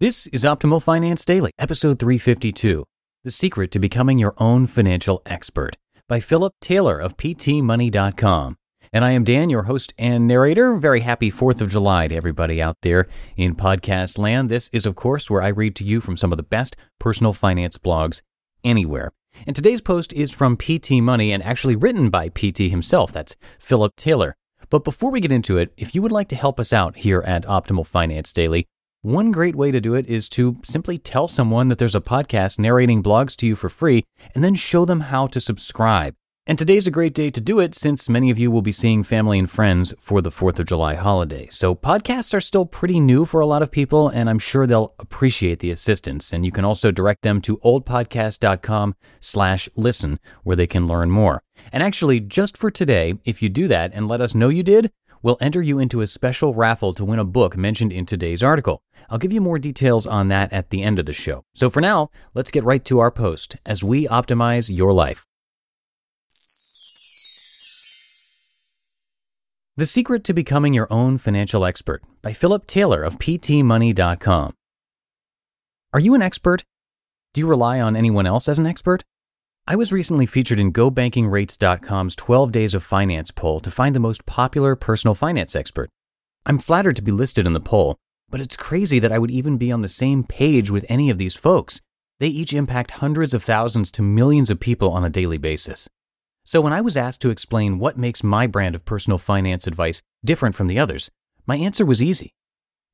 This is Optimal Finance Daily, episode 352 The Secret to Becoming Your Own Financial Expert by Philip Taylor of PTMoney.com. And I am Dan, your host and narrator. Very happy 4th of July to everybody out there in podcast land. This is, of course, where I read to you from some of the best personal finance blogs anywhere. And today's post is from PT Money and actually written by PT himself. That's Philip Taylor. But before we get into it, if you would like to help us out here at Optimal Finance Daily, one great way to do it is to simply tell someone that there's a podcast narrating blogs to you for free and then show them how to subscribe. And today's a great day to do it since many of you will be seeing family and friends for the 4th of July holiday. So podcasts are still pretty new for a lot of people and I'm sure they'll appreciate the assistance. And you can also direct them to oldpodcast.com slash listen where they can learn more. And actually, just for today, if you do that and let us know you did, we'll enter you into a special raffle to win a book mentioned in today's article. I'll give you more details on that at the end of the show. So for now, let's get right to our post as we optimize your life. The Secret to Becoming Your Own Financial Expert by Philip Taylor of PTMoney.com. Are you an expert? Do you rely on anyone else as an expert? I was recently featured in GoBankingRates.com's 12 Days of Finance poll to find the most popular personal finance expert. I'm flattered to be listed in the poll, but it's crazy that I would even be on the same page with any of these folks. They each impact hundreds of thousands to millions of people on a daily basis. So when I was asked to explain what makes my brand of personal finance advice different from the others, my answer was easy.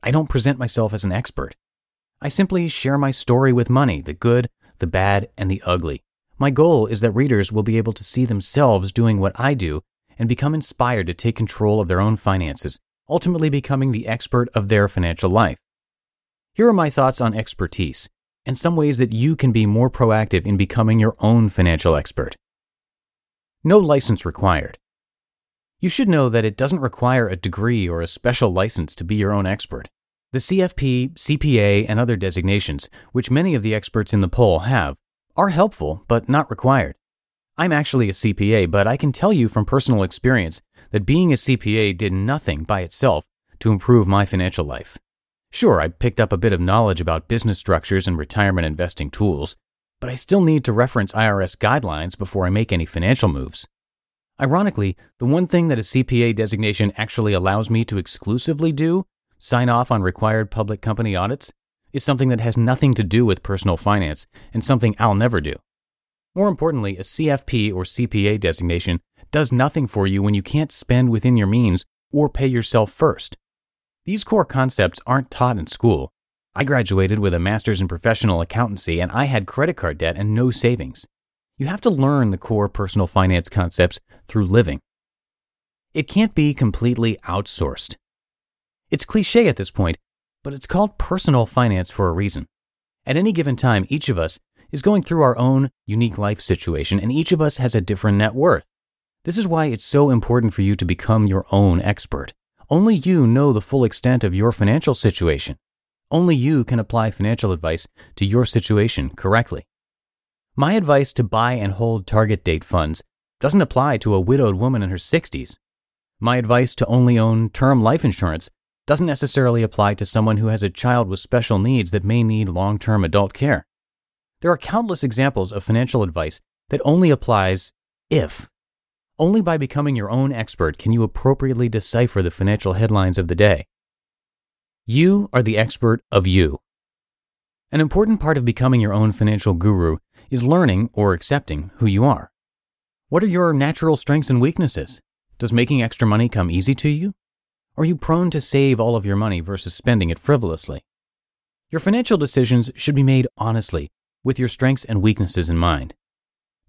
I don't present myself as an expert. I simply share my story with money, the good, the bad, and the ugly. My goal is that readers will be able to see themselves doing what I do and become inspired to take control of their own finances, ultimately becoming the expert of their financial life. Here are my thoughts on expertise and some ways that you can be more proactive in becoming your own financial expert. No license required. You should know that it doesn't require a degree or a special license to be your own expert. The CFP, CPA, and other designations, which many of the experts in the poll have, are helpful, but not required. I'm actually a CPA, but I can tell you from personal experience that being a CPA did nothing by itself to improve my financial life. Sure, I picked up a bit of knowledge about business structures and retirement investing tools, but I still need to reference IRS guidelines before I make any financial moves. Ironically, the one thing that a CPA designation actually allows me to exclusively do, sign off on required public company audits, is something that has nothing to do with personal finance and something I'll never do. More importantly, a CFP or CPA designation does nothing for you when you can't spend within your means or pay yourself first. These core concepts aren't taught in school. I graduated with a master's in professional accountancy and I had credit card debt and no savings. You have to learn the core personal finance concepts through living. It can't be completely outsourced. It's cliche at this point, but it's called personal finance for a reason. At any given time, each of us is going through our own unique life situation, and each of us has a different net worth. This is why it's so important for you to become your own expert. Only you know the full extent of your financial situation. Only you can apply financial advice to your situation correctly. My advice to buy and hold target date funds doesn't apply to a widowed woman in her 60s. My advice to only own term life insurance doesn't necessarily apply to someone who has a child with special needs that may need long term adult care. There are countless examples of financial advice that only applies if. Only by becoming your own expert can you appropriately decipher the financial headlines of the day. You are the expert of you. An important part of becoming your own financial guru is learning or accepting who you are. What are your natural strengths and weaknesses? Does making extra money come easy to you? Are you prone to save all of your money versus spending it frivolously? Your financial decisions should be made honestly, with your strengths and weaknesses in mind.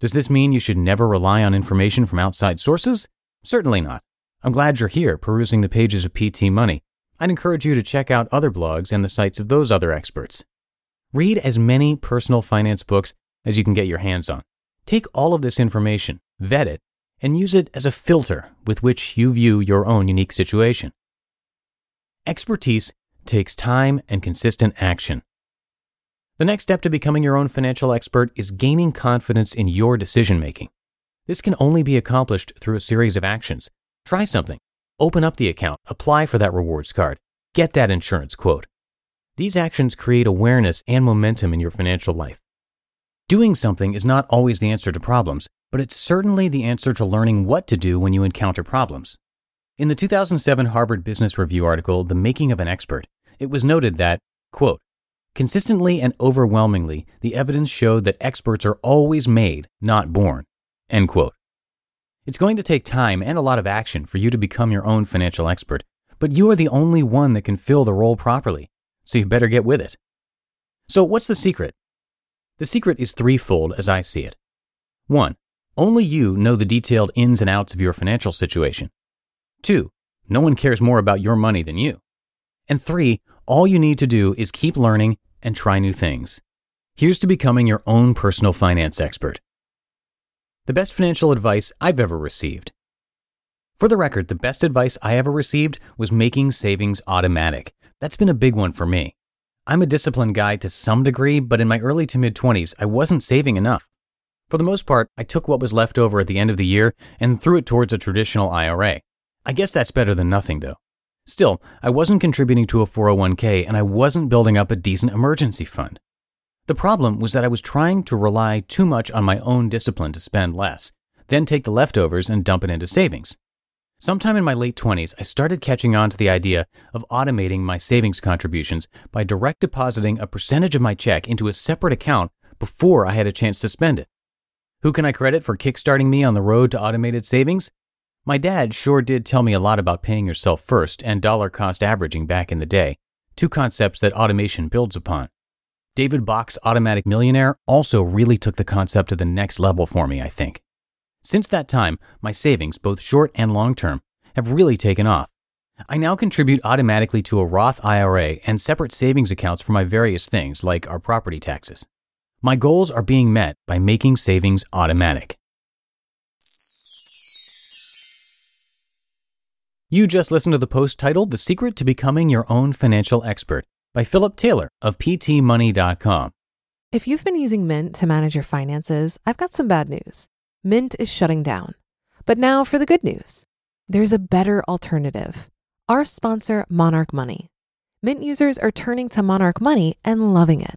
Does this mean you should never rely on information from outside sources? Certainly not. I'm glad you're here perusing the pages of PT Money. I'd encourage you to check out other blogs and the sites of those other experts. Read as many personal finance books as you can get your hands on. Take all of this information, vet it, and use it as a filter with which you view your own unique situation. Expertise takes time and consistent action. The next step to becoming your own financial expert is gaining confidence in your decision making. This can only be accomplished through a series of actions. Try something. Open up the account, apply for that rewards card, get that insurance quote. These actions create awareness and momentum in your financial life. Doing something is not always the answer to problems, but it's certainly the answer to learning what to do when you encounter problems. In the 2007 Harvard Business Review article, The Making of an Expert, it was noted that, quote, consistently and overwhelmingly, the evidence showed that experts are always made, not born, end quote. It's going to take time and a lot of action for you to become your own financial expert, but you are the only one that can fill the role properly, so you better get with it. So, what's the secret? The secret is threefold as I see it. One, only you know the detailed ins and outs of your financial situation. Two, no one cares more about your money than you. And three, all you need to do is keep learning and try new things. Here's to becoming your own personal finance expert. The best financial advice I've ever received. For the record, the best advice I ever received was making savings automatic. That's been a big one for me. I'm a disciplined guy to some degree, but in my early to mid 20s, I wasn't saving enough. For the most part, I took what was left over at the end of the year and threw it towards a traditional IRA. I guess that's better than nothing, though. Still, I wasn't contributing to a 401k and I wasn't building up a decent emergency fund. The problem was that I was trying to rely too much on my own discipline to spend less, then take the leftovers and dump it into savings. Sometime in my late 20s, I started catching on to the idea of automating my savings contributions by direct depositing a percentage of my check into a separate account before I had a chance to spend it. Who can I credit for kickstarting me on the road to automated savings? My dad sure did tell me a lot about paying yourself first and dollar cost averaging back in the day, two concepts that automation builds upon. David Bach's Automatic Millionaire also really took the concept to the next level for me, I think. Since that time, my savings, both short and long term, have really taken off. I now contribute automatically to a Roth IRA and separate savings accounts for my various things, like our property taxes. My goals are being met by making savings automatic. You just listened to the post titled The Secret to Becoming Your Own Financial Expert by Philip Taylor of PTMoney.com. If you've been using Mint to manage your finances, I've got some bad news. Mint is shutting down. But now for the good news there's a better alternative. Our sponsor, Monarch Money. Mint users are turning to Monarch Money and loving it.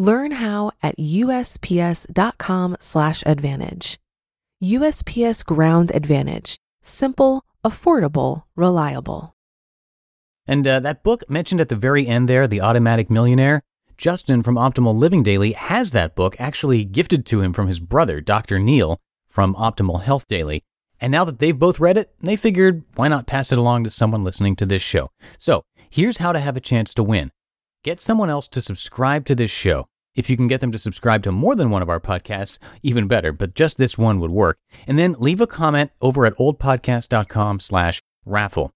Learn how at USPS.com/advantage. USPS Ground Advantage: simple, affordable, reliable. And uh, that book mentioned at the very end there, The Automatic Millionaire, Justin from Optimal Living Daily has that book actually gifted to him from his brother, Dr. Neel from Optimal Health Daily. And now that they've both read it, they figured why not pass it along to someone listening to this show. So here's how to have a chance to win. Get someone else to subscribe to this show. If you can get them to subscribe to more than one of our podcasts, even better, but just this one would work. And then leave a comment over at oldpodcast.com slash raffle.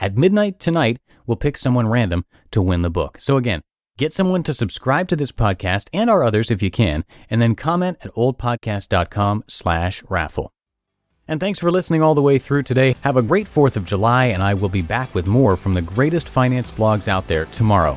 At midnight tonight, we'll pick someone random to win the book. So again, get someone to subscribe to this podcast and our others if you can, and then comment at oldpodcast.com slash raffle. And thanks for listening all the way through today. Have a great 4th of July, and I will be back with more from the greatest finance blogs out there tomorrow.